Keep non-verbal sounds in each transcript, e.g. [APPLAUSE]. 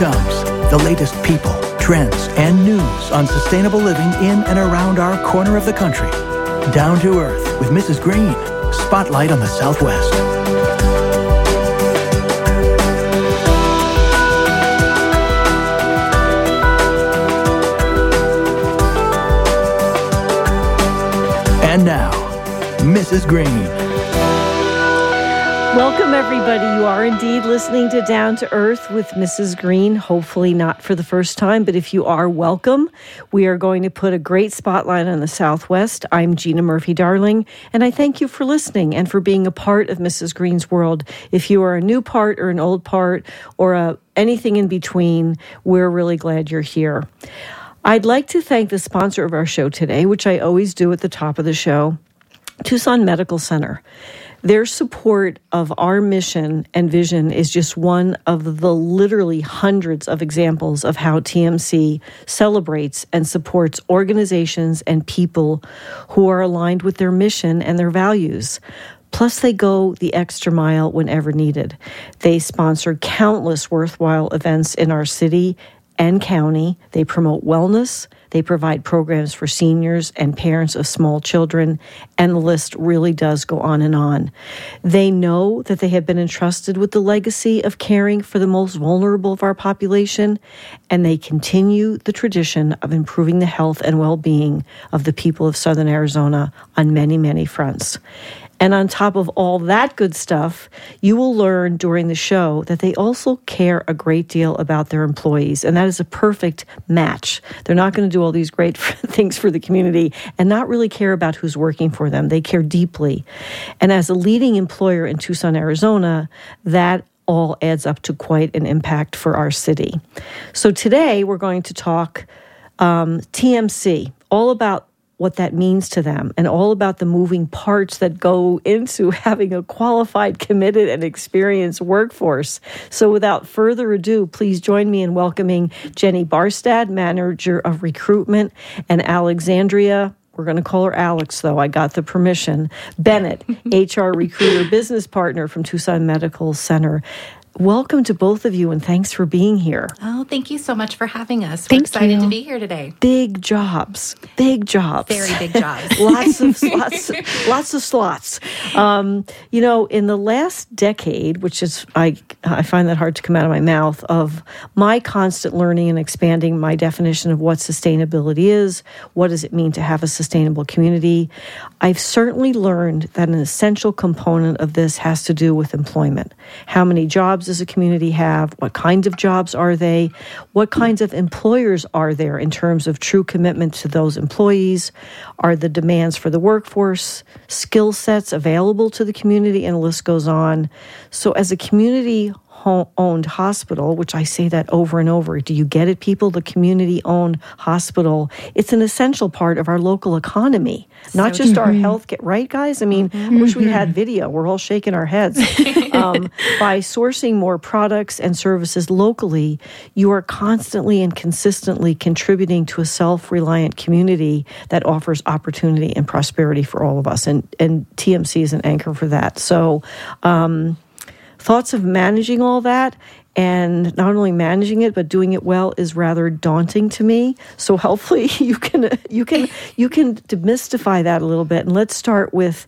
comes the latest people, trends, and news on sustainable living in and around our corner of the country. Down to Earth with Mrs. Green. Spotlight on the Southwest. And now, Mrs. Green. Welcome, everybody. You are indeed listening to Down to Earth with Mrs. Green. Hopefully, not for the first time, but if you are, welcome. We are going to put a great spotlight on the Southwest. I'm Gina Murphy Darling, and I thank you for listening and for being a part of Mrs. Green's world. If you are a new part or an old part or a, anything in between, we're really glad you're here. I'd like to thank the sponsor of our show today, which I always do at the top of the show Tucson Medical Center. Their support of our mission and vision is just one of the literally hundreds of examples of how TMC celebrates and supports organizations and people who are aligned with their mission and their values. Plus, they go the extra mile whenever needed. They sponsor countless worthwhile events in our city and county. They promote wellness. They provide programs for seniors and parents of small children, and the list really does go on and on. They know that they have been entrusted with the legacy of caring for the most vulnerable of our population, and they continue the tradition of improving the health and well being of the people of Southern Arizona on many, many fronts. And on top of all that good stuff, you will learn during the show that they also care a great deal about their employees. And that is a perfect match. They're not going to do all these great [LAUGHS] things for the community and not really care about who's working for them. They care deeply. And as a leading employer in Tucson, Arizona, that all adds up to quite an impact for our city. So today we're going to talk um, TMC, all about what that means to them and all about the moving parts that go into [LAUGHS] having a qualified, committed, and experienced workforce. So, without further ado, please join me in welcoming Jenny Barstad, Manager of Recruitment, and Alexandria we're going to call her Alex, though. I got the permission. Bennett, [LAUGHS] HR recruiter, business partner from Tucson Medical Center. Welcome to both of you and thanks for being here. Oh, thank you so much for having us. We're excited you. to be here today. Big jobs, big jobs. Very big jobs. [LAUGHS] lots of lots, lots of slots. Um, you know, in the last decade, which is I I find that hard to come out of my mouth of my constant learning and expanding my definition of what sustainability is, what does it mean to have a sustainable community? I've certainly learned that an essential component of this has to do with employment. How many jobs jobs does a community have? What kinds of jobs are they? What kinds of employers are there in terms of true commitment to those employees? Are the demands for the workforce, skill sets available to the community, and the list goes on. So, as a community owned hospital, which I say that over and over. Do you get it, people? The community owned hospital, it's an essential part of our local economy, so not just our health care, right, guys? I mean, mm-hmm. I wish we had video. We're all shaking our heads. [LAUGHS] um, by sourcing more products and services locally, you are constantly and consistently contributing to a self reliant community that offers opportunity and prosperity for all of us. And, and TMC is an anchor for that. So, um, thoughts of managing all that and not only managing it but doing it well is rather daunting to me. So hopefully [LAUGHS] you can you can you can demystify that a little bit. And let's start with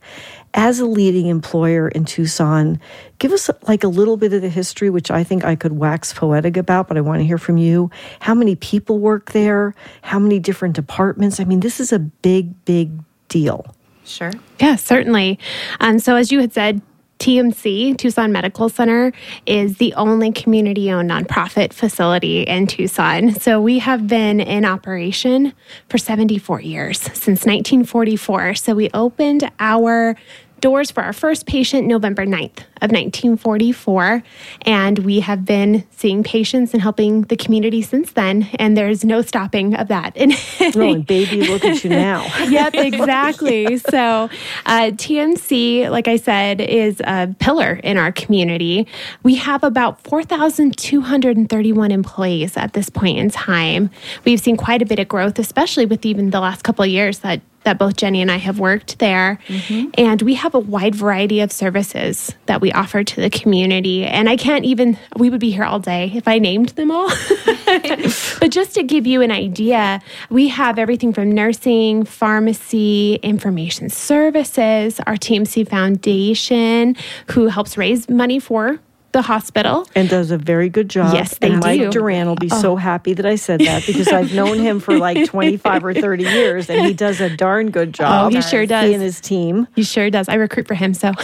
as a leading employer in Tucson give us like a little bit of the history which I think I could wax poetic about but I want to hear from you. How many people work there? How many different departments? I mean this is a big big deal. Sure. Yeah, certainly. Um, so, as you had said, TMC, Tucson Medical Center, is the only community owned nonprofit facility in Tucson. So we have been in operation for 74 years, since 1944. So we opened our doors for our first patient November 9th of 1944. And we have been seeing patients and helping the community since then. And there's no stopping of that. [LAUGHS] oh, and baby, look at you now. [LAUGHS] yep, exactly. so uh, TMC, like I said, is a pillar in our community. We have about 4,231 employees at this point in time. We've seen quite a bit of growth, especially with even the last couple of years that that both Jenny and I have worked there. Mm-hmm. And we have a wide variety of services that we offer to the community. And I can't even, we would be here all day if I named them all. [LAUGHS] but just to give you an idea, we have everything from nursing, pharmacy, information services, our TMC Foundation, who helps raise money for the hospital. and does a very good job. Yes, they and Mike do. Oh. Duran will be so happy that I said that because I've known him for like [LAUGHS] 25 or 30 years and he does a darn good job. Oh, he sure does. He and his team. He sure does. I recruit for him, so. [LAUGHS]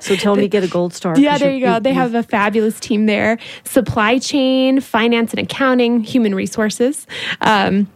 So tell me get a gold star. Yeah, there you go. They have a fabulous team there. Supply chain, finance and accounting, human resources. Um,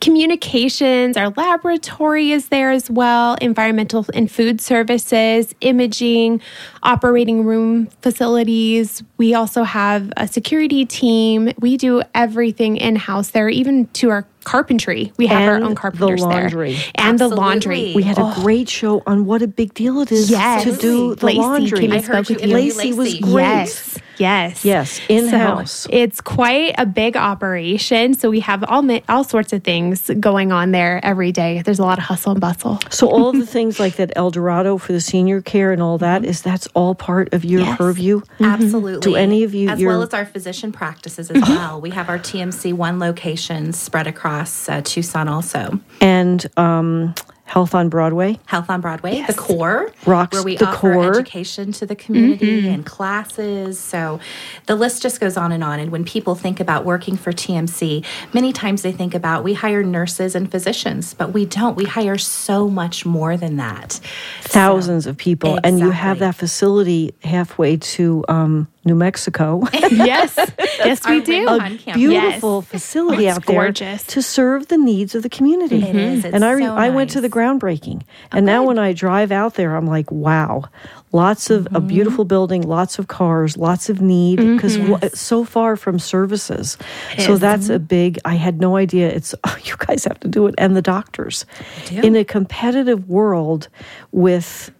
communications, our laboratory is there as well, environmental and food services, imaging, operating room facilities. We also have a security team. We do everything in house there, even to our carpentry. We have our And own the laundry. there. And the laundry. We had a oh. great show on what a big deal it is Yes. to do the Lacey laundry. came and I heard spoke you with you. interview Lacey was great. Yes. Yes. Yes, in-house. So it's quite a big operation. So we have all all sorts of things going on there every day. There's a lot of hustle and bustle. So [LAUGHS] all the things like that El Dorado for the senior care and all that is that's all part of your Yes. purview. Absolutely. Do any of you- as your- well as our physician practices as well? We have our TMC one location spread across uh, Tucson also. And um, Health on Broadway. Health on Broadway, the core, Rocks where we the offer core. education to the community and classes. So the list just goes on and on. And when people think about working for TMC, many times they think about we hire nurses and physicians, but we don't. We hire so much more than that. thousands of people, and you have that facility halfway to um, New Mexico. [LAUGHS] yes. [LAUGHS] Yes, we do. Campus. Beautiful facility It's out there gorgeous. to serve the needs of the community. It is. It's and I, re- so I went to the groundbreaking, and now when I drive out there, I'm like, wow, lots of Mm-hmm. a beautiful building, lots of cars, lots of need because it's so far from services. so is. that's a big. I had no idea. It's oh, [LAUGHS] you guys have to do it, and the doctors in a competitive world with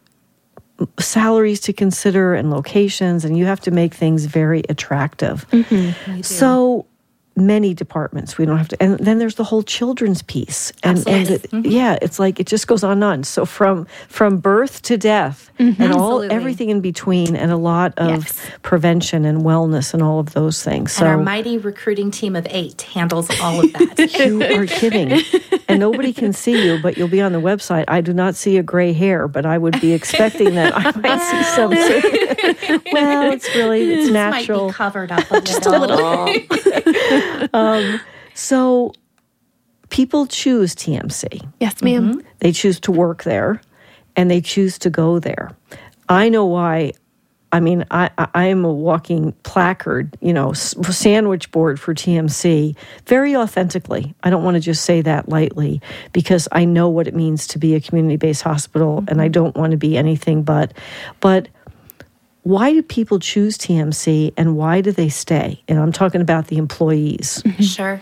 salaries to consider and locations and you have to make things very attractive. Mm-hmm. So many departments we don't have to and then there's the whole children's piece and, and Absolutely. it, mm-hmm. yeah it's like it just goes on and on so from from birth to death and mm-hmm. all Absolutely. everything in between and a lot of Yes. prevention and wellness and all of those things so and our mighty recruiting team of eight handles all of that. [LAUGHS] you are kidding. And nobody can see you, but you'll be on the website. I do not see a gray hair, but I would be expecting that I might see some. [LAUGHS] [LAUGHS] well, it's really it's This natural. might be covered up a Just a little. [LAUGHS] um, so people choose TMC. yes, madam They choose to work there and they choose to go there. I know why. I mean, I, I I am a walking placard, you know, sandwich board for TMC very authentically. I don't want to just say that lightly because I know what it means to be a community based hospital and I don't want to be anything but. But why do people choose TMC and why do they stay? And I'm talking about the employees. Mm-hmm. Sure.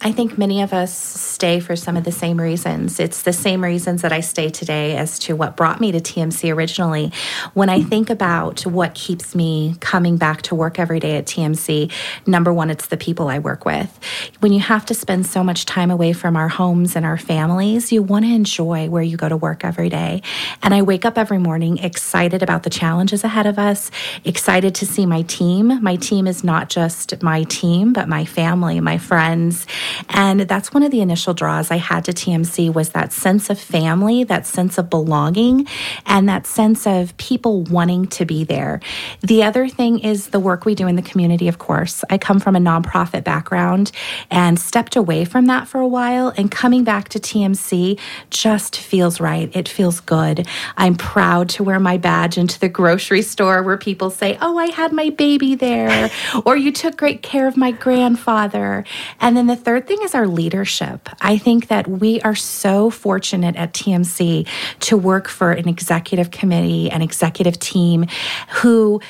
I think many of us stay for some of the same reasons. It's the same reasons that I stay today as to what brought me to TMC originally. When I think about what keeps me coming back to work every day at TMC, number one, it's the people I work with. When you have to spend so much time away from our homes and our families, you want to enjoy where you go to work every day. And I wake up every morning excited about the challenges ahead of us, excited to see my team. My team is not just my team, but my family, my friends. And that's one of the initial draws I had to TMC was that sense of family, that sense of belonging, and that sense of people wanting to be there. The other thing is the work we do in the community, of course. I come from a nonprofit background and stepped away from that for a while, and coming back to TMC just feels right. It feels good. I'm proud to wear my badge into the grocery store where people say, Oh, I had my baby there, or you took great care of my grandfather. And then the third thing is our leadership. I think that we are so fortunate at TMC to work for an executive committee, an executive team who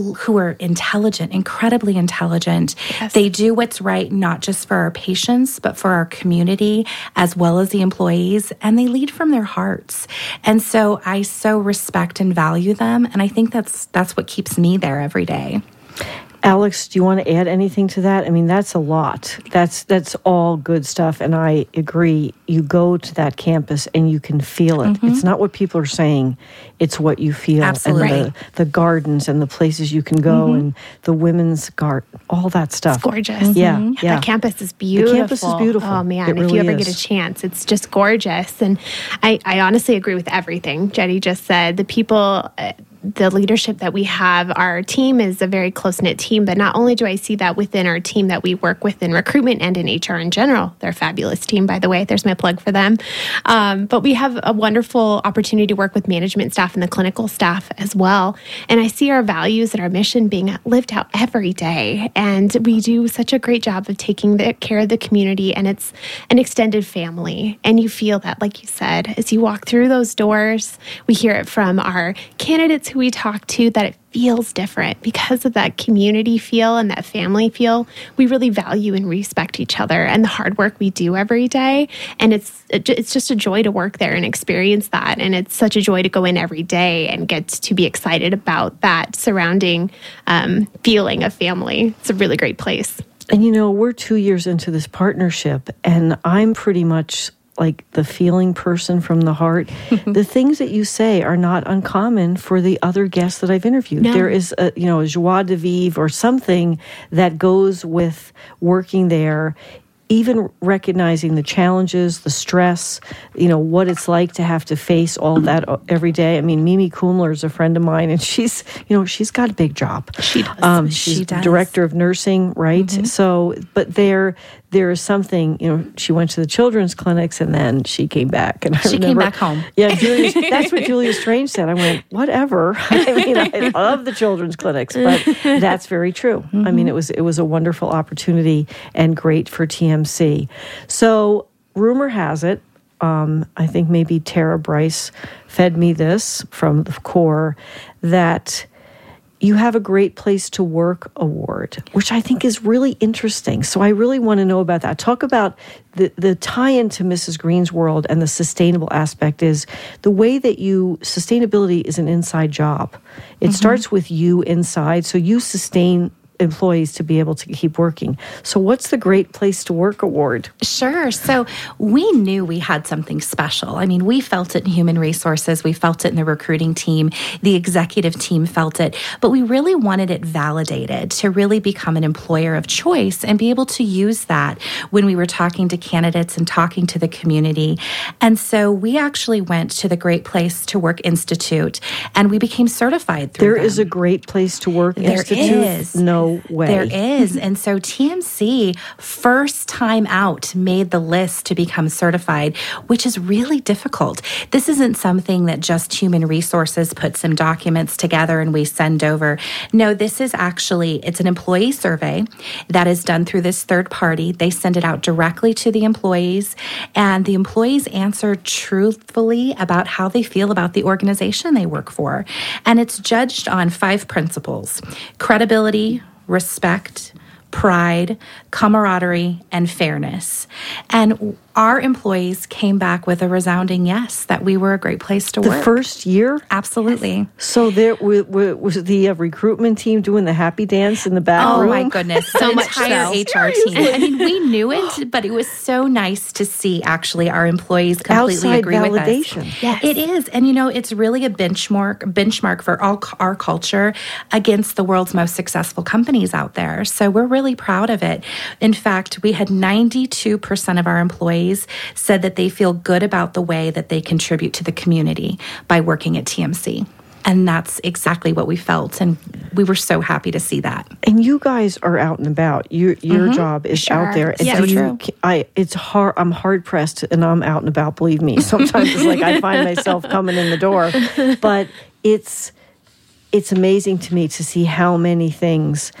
who are intelligent, incredibly intelligent. They do what's right, not just for our patients, but for our community as well as the employees, and they lead from their hearts. And so I so respect and value them, and I think that's that's what keeps me there every day. Alex, do you want to add anything to that? I mean, that's a lot. That's that's all good stuff, and I agree. You go to that campus and you can feel it. Mm-hmm. It's not what people are saying; it's what you feel. Absolutely. And the, the gardens and the places you can go mm-hmm. and the women's garden, all that stuff. It's gorgeous. Mm-hmm. Yeah, yeah. The campus is beautiful. The campus is beautiful. Oh man, it if really you ever is. get a chance, it's just gorgeous. And I, I honestly agree with everything Jenny just said. The people. Uh, the leadership that we have, our team is a very close knit team. But not only do I see that within our team that we work with in recruitment and in HR in general, they're a fabulous team, by the way. There's my plug for them. Um, but we have a wonderful opportunity to work with management staff and the clinical staff as well. And I see our values and our mission being lived out every day. And we do such a great job of taking the, care of the community, and it's an extended family. And you feel that, like you said, as you walk through those doors, we hear it from our candidates who we talk to that it feels different because of that community feel and that family feel. We really value and respect each other and the hard work we do every day. And it's it's just a joy to work there and experience that. And it's such a joy to go in every day and get to be excited about that surrounding um, feeling of family. It's a really great place. And you know, we're two years into this partnership, and I'm pretty much like the feeling person from the heart. [LAUGHS] the things that you say are not uncommon for the other guests that I've interviewed. No. There is a you know a joie de vivre or something that goes with working there even recognizing the challenges, the stress, you know, what it's like to have to face all that every day. I mean, Mimi Coomler is a friend of mine, and she's, you know, she's got a big job. She does. Um, she's she does. director of nursing, right? Mm-hmm. So, but there, there is something, you know, she went to the children's clinics and then she came back. And I she remember, came back home. Yeah, Julia, that's what Julia Strange said. I went, whatever. [LAUGHS] I mean, I [LAUGHS] love the children's clinics, but that's very true. Mm-hmm. I mean, it was it was a wonderful opportunity and great for TMC. So, rumor has it, um, I think maybe Tara Bryce fed me this from the core that you have a great place to work award, which I think is really interesting. So I really want to know about that. Talk about the, the tie into Mrs. Green's world and the sustainable aspect is the way that you sustainability is an inside job. It mm-hmm. starts with you inside. So you sustain employees to be able to keep working. So, what's the Great Place to Work Award? Sure. So, we knew we had something special. I mean, we felt it in human resources, we felt it in the recruiting team, the executive team felt it, but we really wanted it validated to really become an employer of choice and be able to use that when we were talking to candidates and talking to the community. And so, we actually went to the Great Place to Work Institute and we became certified through There them. is a Great Place to Work there Institute. Is. No way. There is. And so TMC, first time out, made the list to become certified, which is really difficult. This isn't something that just human resources put some documents together and we send over. No, this is actually, it's an employee survey that is done through this third party. They send it out directly to the employees and the employees answer truthfully about how they feel about the organization they work for. And it's judged on five principles credibility, respect, pride, camaraderie, and fairness. And our employees came back with a resounding yes that we were a great place to the work. The first year? Absolutely. Yes. So there was the uh, recruitment team doing the happy dance in the back oh room? my goodness. so [LAUGHS] the much entire so. HR team. I mean, we knew it, but it was so nice to see actually our employees completely Outside agree validation. with us. Yes. It is. And you know, it's really a benchmark benchmark for all our culture against the world's most successful companies out there. So we're really proud of it. In fact, we had 92% of our employees said that they feel good about the way that they contribute to the community by working at TMC. And that's exactly what we felt. And we were so happy to see that. And you guys are out and about. Your your mm-hmm. job is sure. out there. And yeah, so true. You, I, it's hard. I'm hard pressed, and I'm out and about. Believe me. [LAUGHS] Sometimes it's like I find myself coming in the door, but it's it's amazing to me to see how many things,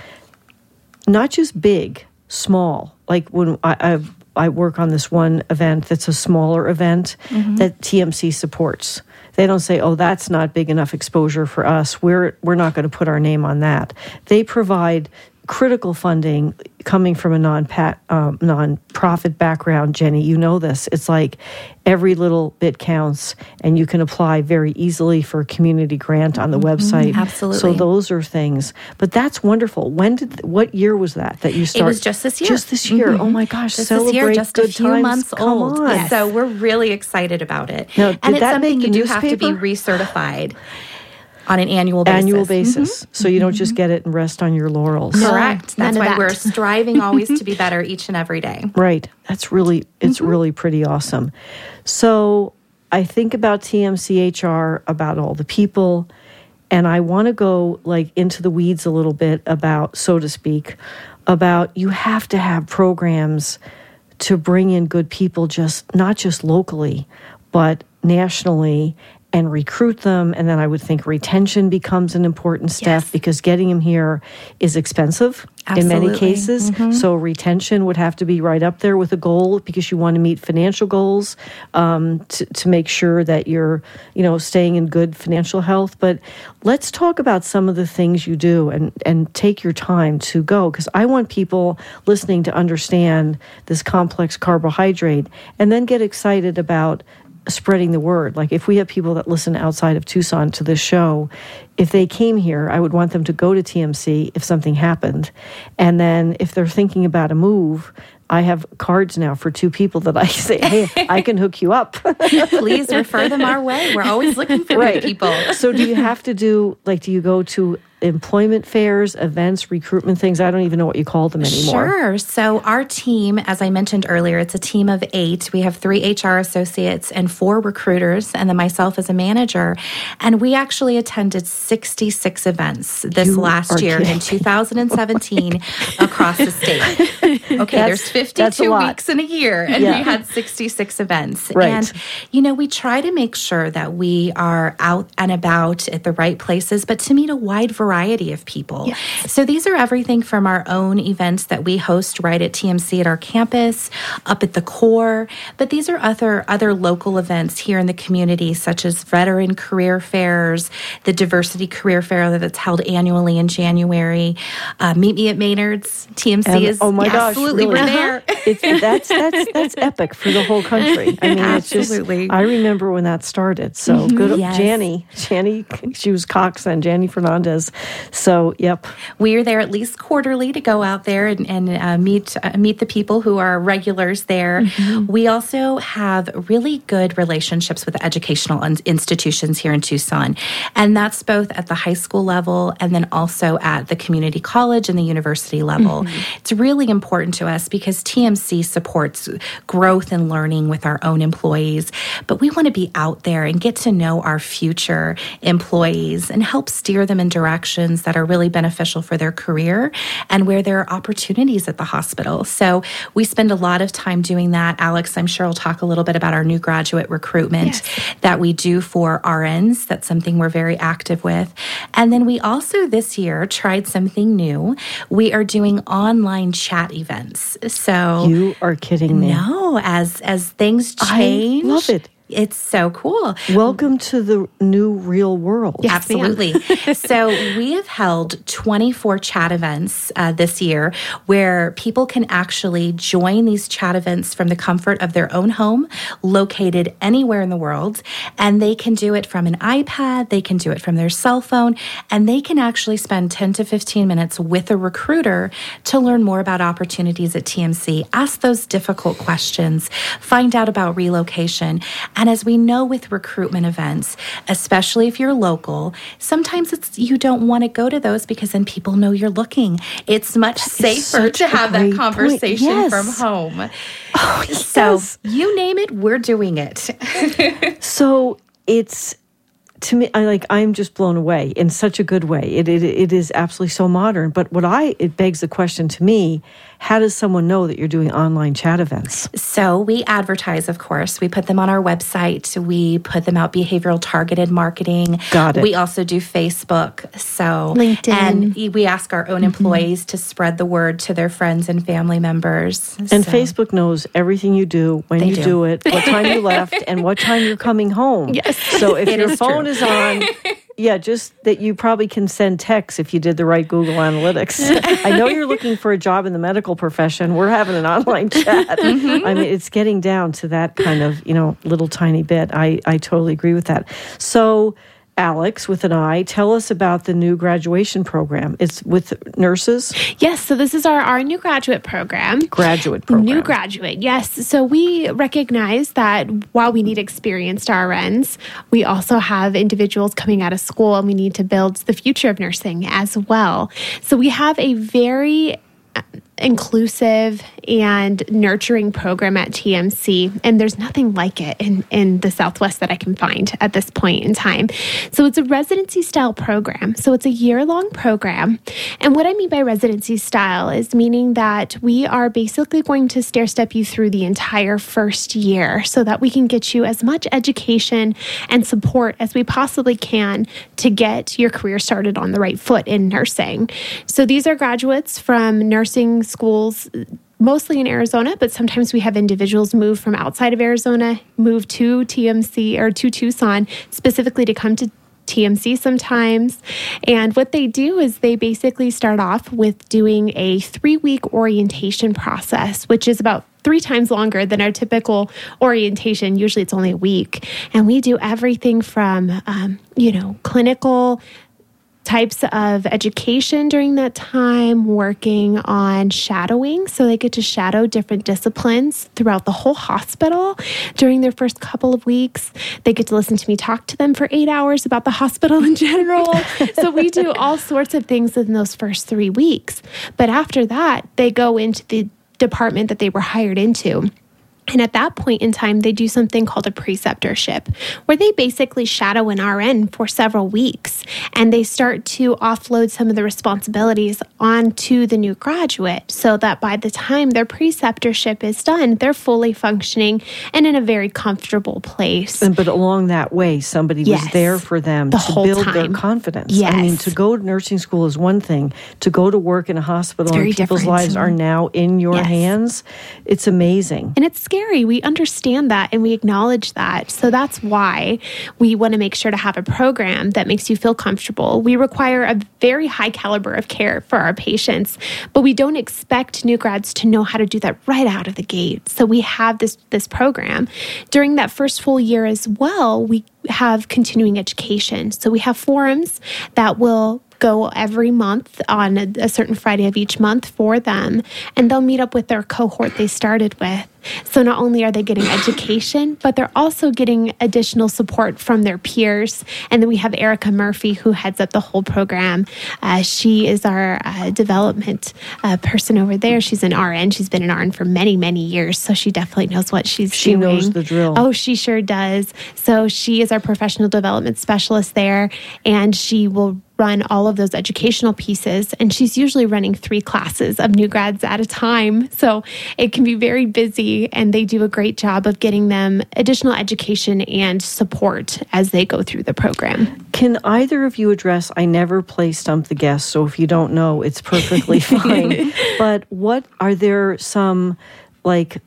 not just big, small. Like when I, I've I work on this one event that's a smaller event mm-hmm. that TMC supports. They don't say, "Oh, that's not big enough exposure for us. We're we're not going to put our name on that." They provide critical funding coming from a non um, non-profit background, Jenny, you know this. It's like every little bit counts, and you can apply very easily for a community grant on the mm-hmm. website. Absolutely. So those are things. But that's wonderful. When did what year was that that you started? It was just this year. Just this year. Mm-hmm. Oh my gosh! Just celebrate this year, just good a few times. months Come old. On. So we're really excited about it. Now, and it's something you do have to be recertified on an annual basis. Annual basis. Mm-hmm. So you don't mm-hmm. just get it and rest on your laurels. Correct. None That's why that. we're striving always to be [LAUGHS] better each and every day. Right. That's really it's mm-hmm. really pretty awesome. So I think about TMCHR, about all the people, and I want to go like into the weeds a little bit about, so to speak, about you have to have programs to bring in good people just not just locally, but nationally and recruit them. And then I would think retention becomes an important step Yes. because getting them here is expensive in many Absolutely. cases. So retention would have to be right up there with a goal because you want to meet financial goals um, to, to make sure that you're, you know, staying in good financial health. But let's talk about some of the things you do and, and take your time to go because I want people listening to understand this complex carbohydrate and then get excited about spreading the word. Like if we have people that listen outside of Tucson to this show, if they came here, I would want them to go to TMC if something happened. And then if they're thinking about a move, I have cards now for two people that I [LAUGHS] say, hey, I can hook you up. [LAUGHS] Please refer them our way. We're always looking for good people. so do you have to do like do you go to employment fairs, events, recruitment things? I don't even know what you call them anymore. Sure. So, our team, as I mentioned earlier, it's a team of eight. We have three HR associates and four recruiters, and then myself as a manager. And we actually attended 66 events this You last year kidding. [LAUGHS] in 2017 across the state. Okay, there's 52 weeks in a year, and Yeah. we had 66 events. Right. And, you know, we try to make sure that we are out and about at the right places, but to meet a wide variety of people. So these are everything from our own events that we host right at TMC at our campus, up at the core, but these are other other local events here in the community, such as veteran career fairs, the diversity career fair that's held annually in January. Uh, Meet me at Maynard's. TMC And- um, is oh my gosh, absolutely really? we're uh-huh. there. It's, that's that's that's epic for the whole country. I mean, Absolutely. it's just. I remember when that started. So mm-hmm. good, Yes. Janny. Janny, she was Cox and Janny Fernandez. So yep, we are there at least quarterly to go out there and, and uh, meet uh, meet the people who are regulars there. We also have really good relationships with educational institutions here in Tucson, and that's both at the high school level and then also at the community college and the university level. It's really important to us because TMC supports growth and learning with our own employees, but we want to be out there and get to know our future employees and help steer them in directions that are really beneficial for their career and where there are opportunities at the hospital. So we spend a lot of time doing that. Alex, I'm sure will talk a little bit about our new graduate recruitment that we do for RNs. That's something we're very active with. And then we also this year tried something new. We are doing online chat events. So you are kidding me. no, as as things change. I love it. It's so cool. Welcome to the new real world. Absolutely. [LAUGHS] so we have held 24 chat events uh, this year where people can actually join these chat events from the comfort of their own home, located anywhere in the world. And they can do it from an iPad, they can do it from their cell phone, and they can actually spend 10 to 15 minutes with a recruiter to learn more about opportunities at TMC, ask those difficult questions, find out about relocation. And as we know with recruitment events, especially if you're local, sometimes it's you don't want to go to those because then people know you're looking. It's much safer to have that conversation Yes. from home. Oh, So yes. you name it, we're doing it. [LAUGHS] So it's to me, I like I'm just blown away in such a good way. It, it it is absolutely so modern. But what I it begs the question to me: How does someone know that you're doing online chat events? So we advertise, of course. We put them on our website. We put them out behavioral targeted marketing. Got it. We also do Facebook. So LinkedIn. and we ask our own mm-hmm. employees to spread the word to their friends and family members. And So- Facebook knows everything you do, when They you do. do. it, what time you left, and what time you're coming home. [LAUGHS] Yes. So if It your phone true. is on, [LAUGHS] Yeah, just that you probably can send texts if you did the right Google Analytics. [LAUGHS] I know you're looking for a job in the medical profession. We're having an online [LAUGHS] chat. Mm-hmm. I mean, it's getting down to that kind of, you know, little tiny bit. I, I totally agree with that. So, Alex with an I, tell us about the new graduation program. It's with nurses? Yes, so this is our, our new graduate program. Graduate program. New graduate, yes. So we recognize that while we need experienced RNs, we also have individuals coming out of school and we need to build the future of nursing as well. So we have a very inclusive and nurturing program at TMC. And there's nothing like it in, in the Southwest that I can find at this point in time. So it's a residency style program. So it's a year long program. And what I mean by residency style is meaning that we are basically going to stair step you through the entire first year so that we can get you as much education and support as we possibly can to get your career started on the right foot in nursing. So these are graduates from nursing schools mostly in Arizona, but sometimes we have individuals move from outside of Arizona, move to TMC or to Tucson specifically to come to TMC sometimes. And what they do is they basically start off with doing a three week orientation process, which is about three times longer than our typical orientation. Usually it's only a week. And we do everything from, um, you know, clinical types of education during that time, working on shadowing. So they get to shadow different disciplines throughout the whole hospital during their first couple of weeks. They get to listen to me talk to them for eight hours about the hospital in general. [LAUGHS] so we do all sorts of things in those first three weeks. But after that, they go into the department that they were hired into. And at that point in time, they do something called a preceptorship, where they basically shadow an RN for several weeks and they start to offload some of the responsibilities onto the new graduate so that by the time their preceptorship is done, they're fully functioning and in a very comfortable place. But along that way, somebody yes, was there for them the to build time. their confidence. Yes. I mean, to go to nursing school is one thing, to go to work in a hospital and people's different. lives are now in your yes. hands, it's amazing. And it's scary. We understand that and we acknowledge that. So that's why we want to make sure to have a program that makes you feel comfortable. We require a very high caliber of care for our patients, but we don't expect new grads to know how to do that right out of the gate. So we have this this program. During that first full year as well, we have continuing education. So we have forums that will go every month on a, a certain Friday of each month for them, and they'll meet up with their cohort they started with. So not only are they getting education, [LAUGHS] but they're also getting additional support from their peers. And then we have Erica Murphy, who heads up the whole program. Uh, she is our uh, development uh, person over there. She's an RN. She's been an RN for many, many years, so she definitely knows what she's she doing. She knows the drill. Oh, she sure does. So she is our professional development specialist there, and she will run all of those educational pieces. And she's usually running three classes of new grads at a time. So it can be very busy, and they do a great job of getting them additional education and support as they go through the program. Can either of you address? I never play Stump the Guest, so if you don't know, it's perfectly [LAUGHS] fine. but what are there some like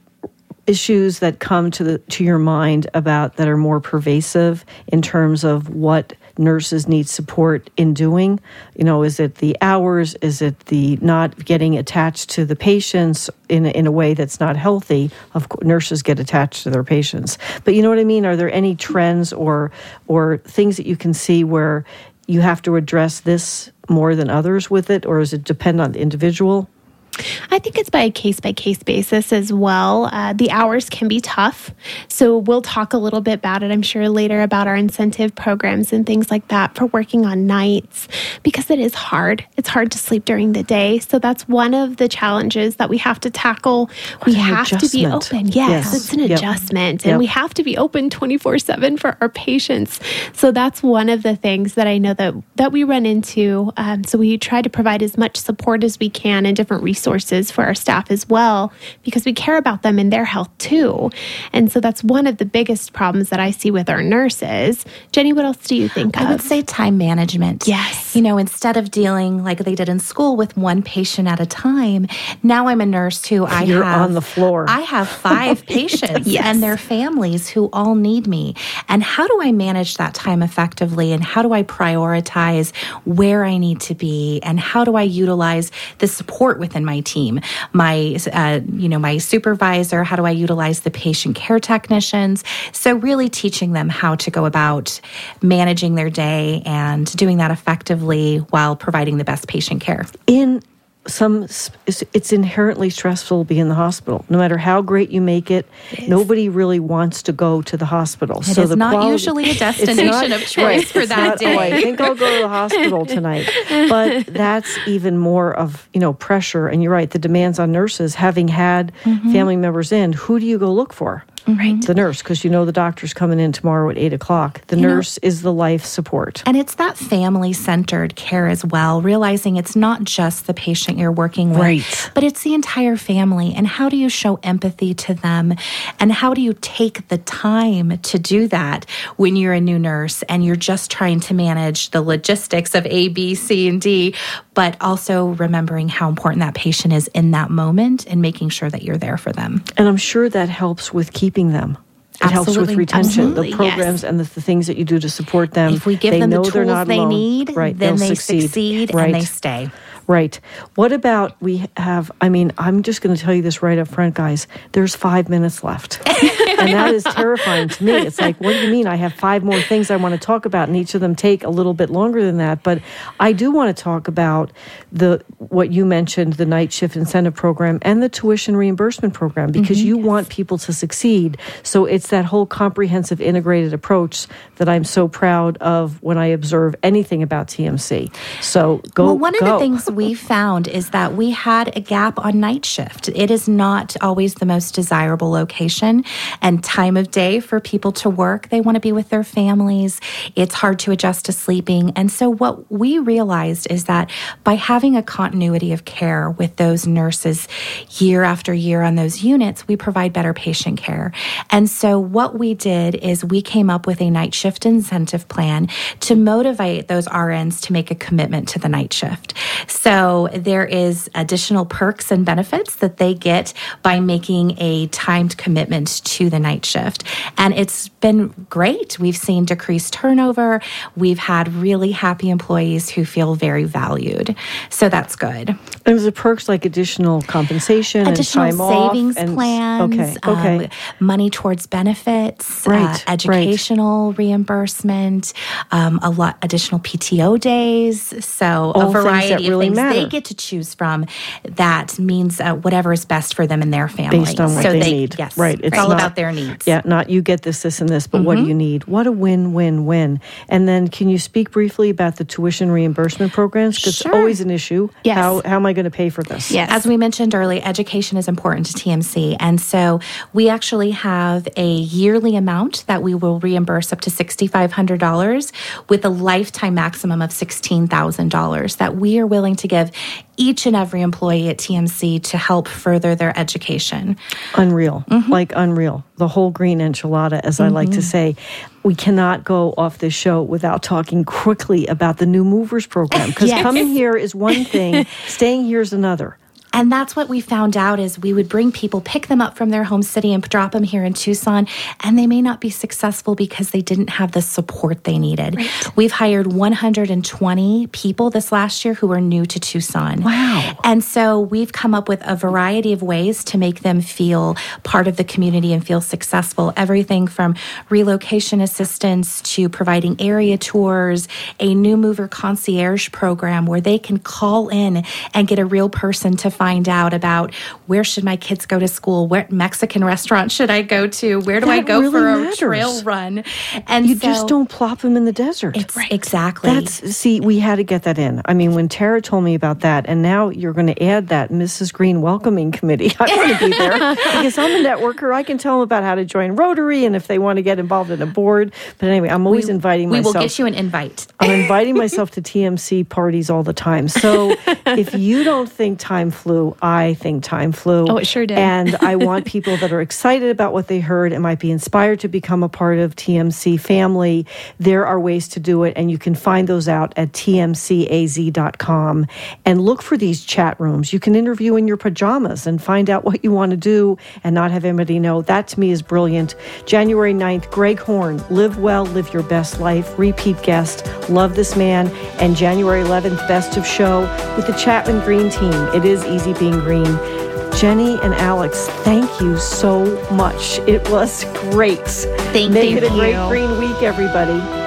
issues that come to the to your mind about that are more pervasive in terms of what nurses need support in doing? You know, is it the hours? Is it the not getting attached to the patients in in a way that's not healthy? Of course, nurses get attached to their patients, but you know what I mean. Are there any trends or or things that you can see where you have to address this more than others with it, or does it depend on the individual? I think it's by a case by case basis as well. Uh, the hours can be tough. So we'll talk a little bit about it, I'm sure, later about our incentive programs and things like that for working on nights because it is hard. It's hard to sleep during the day. So that's one of the challenges that we have to tackle. What we have adjustment. to be open. Yes, yes. it's an yep. adjustment. And yep. we have to be open 24 7 for our patients. So that's one of the things that I know that, that we run into. Um, so we try to provide as much support as we can and different resources resources for our staff as well because we care about them and their health too. And so that's one of the biggest problems that I see with our nurses. Jenny, what else do you think I of? would say time management. Yes. You know, instead of dealing like they did in school with one patient at a time, now I'm a nurse who I You're have on the floor. I have five [LAUGHS] oh, patients Yes. and their families who all need me. And how do I manage that time effectively? And how do I prioritize where I need to be? And how do I utilize the support within my team? My, uh, you know, my supervisor. How do I utilize the patient care technicians? So really teaching them how to go about managing their day and doing that effectively while providing the best patient care. in some it's it's inherently stressful to be in the hospital no matter how great you make it nobody really wants to go to the hospital So the It is not usually a [LAUGHS] It's destination of choice for that not, oh, I think I'll go to the hospital [LAUGHS] tonight. But that's even more of, you know, pressure. And you're right, the demands on nurses, having had Mm-hmm. family members in, who do you go look for? Right. The nurse, because you know the doctor's coming in tomorrow at eight o'clock. The know- nurse is the life support. And it's that family centered care as well, realizing it's not just the patient you're working with, Right. but it's the entire family. And how do you show empathy to them? And how do you take the time to do that when you're a new nurse and you're just trying to manage the logistics of A, B, C, and D, but also remembering how important that patient is in that moment and making sure that you're there for them? And I'm sure that helps with keeping them. It helps with retention, Absolutely, the programs yes. and the, the things that you do to support them. If we give they them the tools not they alone. need, right, then they'll they succeed, right. and they stay. Right. What about we have? I mean, I'm just going to tell you this right up front, guys. There's five minutes left. [LAUGHS] and that is [LAUGHS] terrifying to me. It's like, what do you mean? I have five more things I want to talk about, and each of them take a little bit longer than that. But I do want to talk about the what you mentioned, the night shift incentive program and the tuition reimbursement program, because mm-hmm. you want people to succeed. So it's that whole comprehensive integrated approach that I'm so proud of when I observe anything about TMC. So go. Well, one of the things we [LAUGHS] found is that we had a gap on night shift. It is not always the most desirable location and time of day for people to work. They want to be with their families. It's hard to adjust to sleeping. And so, what we realized is that by having a continuity of care with those nurses year after year on those units, we provide better patient care. And so, what we did is we came up with a night shift incentive plan to motivate those RNs to make a commitment to the night shift. So there is additional perks and benefits that they get by making a timed commitment to the night shift. And it's been great. We've seen decreased turnover. We've had really happy employees who feel very valued. So that's good. And there's the perks like additional compensation, Additional and time savings off, and, plans, Okay, okay. um, money towards benefits, Right, uh, right. educational reimbursement, um, a lot additional PTO days. So All a variety of things matter. they get to choose from. That means uh, whatever is best for them and their family. Based on what so they need. Yes, Right, It's, it's all about their needs. yeah, not you get this, this, and this, but what do you Mm-hmm. need? What a win, win, win. And then, can you speak briefly about the tuition reimbursement programs? Because Sure. it's always an issue. Yes. How how am I going to pay for this? Yes. As we mentioned earlier, education is important to TMC. And so we actually have a yearly amount that we will reimburse up to $6,500 with a lifetime maximum of $16,000 that we are willing to give each and every employee at TMC to help further their education. Unreal, Mm-hmm. like unreal. The whole green enchilada, as I like to say. We cannot go off this show without talking quickly about the new movers program. Because [LAUGHS] Yes. coming here is one thing, [LAUGHS] staying here is another. And that's what we found out is we would bring people, pick them up from their home city and drop them here in Tucson, and they may not be successful because they didn't have the support they needed. We've hired 120 people this last year who are new to Tucson. Wow. And so we've come up with a variety of ways to make them feel part of the community and feel successful. Everything from relocation assistance to providing area tours, a new mover concierge program where they can call in and get a real person to find out about where should my kids go to school, what Mexican restaurant should I go to, where do I go really for a matters. trail run. And You so just don't plop them in the desert. It's exactly. That's see, we had to get that in. I mean, when Tara told me about that, and now you're going to add that Mrs. Green welcoming committee. I want to be there because I'm a networker. I can tell them about how to join Rotary and if they want to get involved in a board. But anyway, I'm always inviting we myself. will get you an invite. I'm inviting [LAUGHS] myself to TMC parties all the time. So if you don't think time flew, flew. I think time flew. Oh, it sure did. And I [LAUGHS] want people that are excited about what they heard and might be inspired to become a part of TMC family. There are ways to do it, and you can find those out at tmcaz.com and look for these chat rooms. You can interview in your pajamas and find out what you want to do and not have anybody know. That to me is brilliant. January 9th, Greg Horn, Live Well, Live Your Best Life, repeat guest. Love this man. And January 11th, Best of Show with the Chapman Green team. It is easy being green. Jenny and Alex, thank you so much. It was great. Thank Make you. it a great green week, everybody.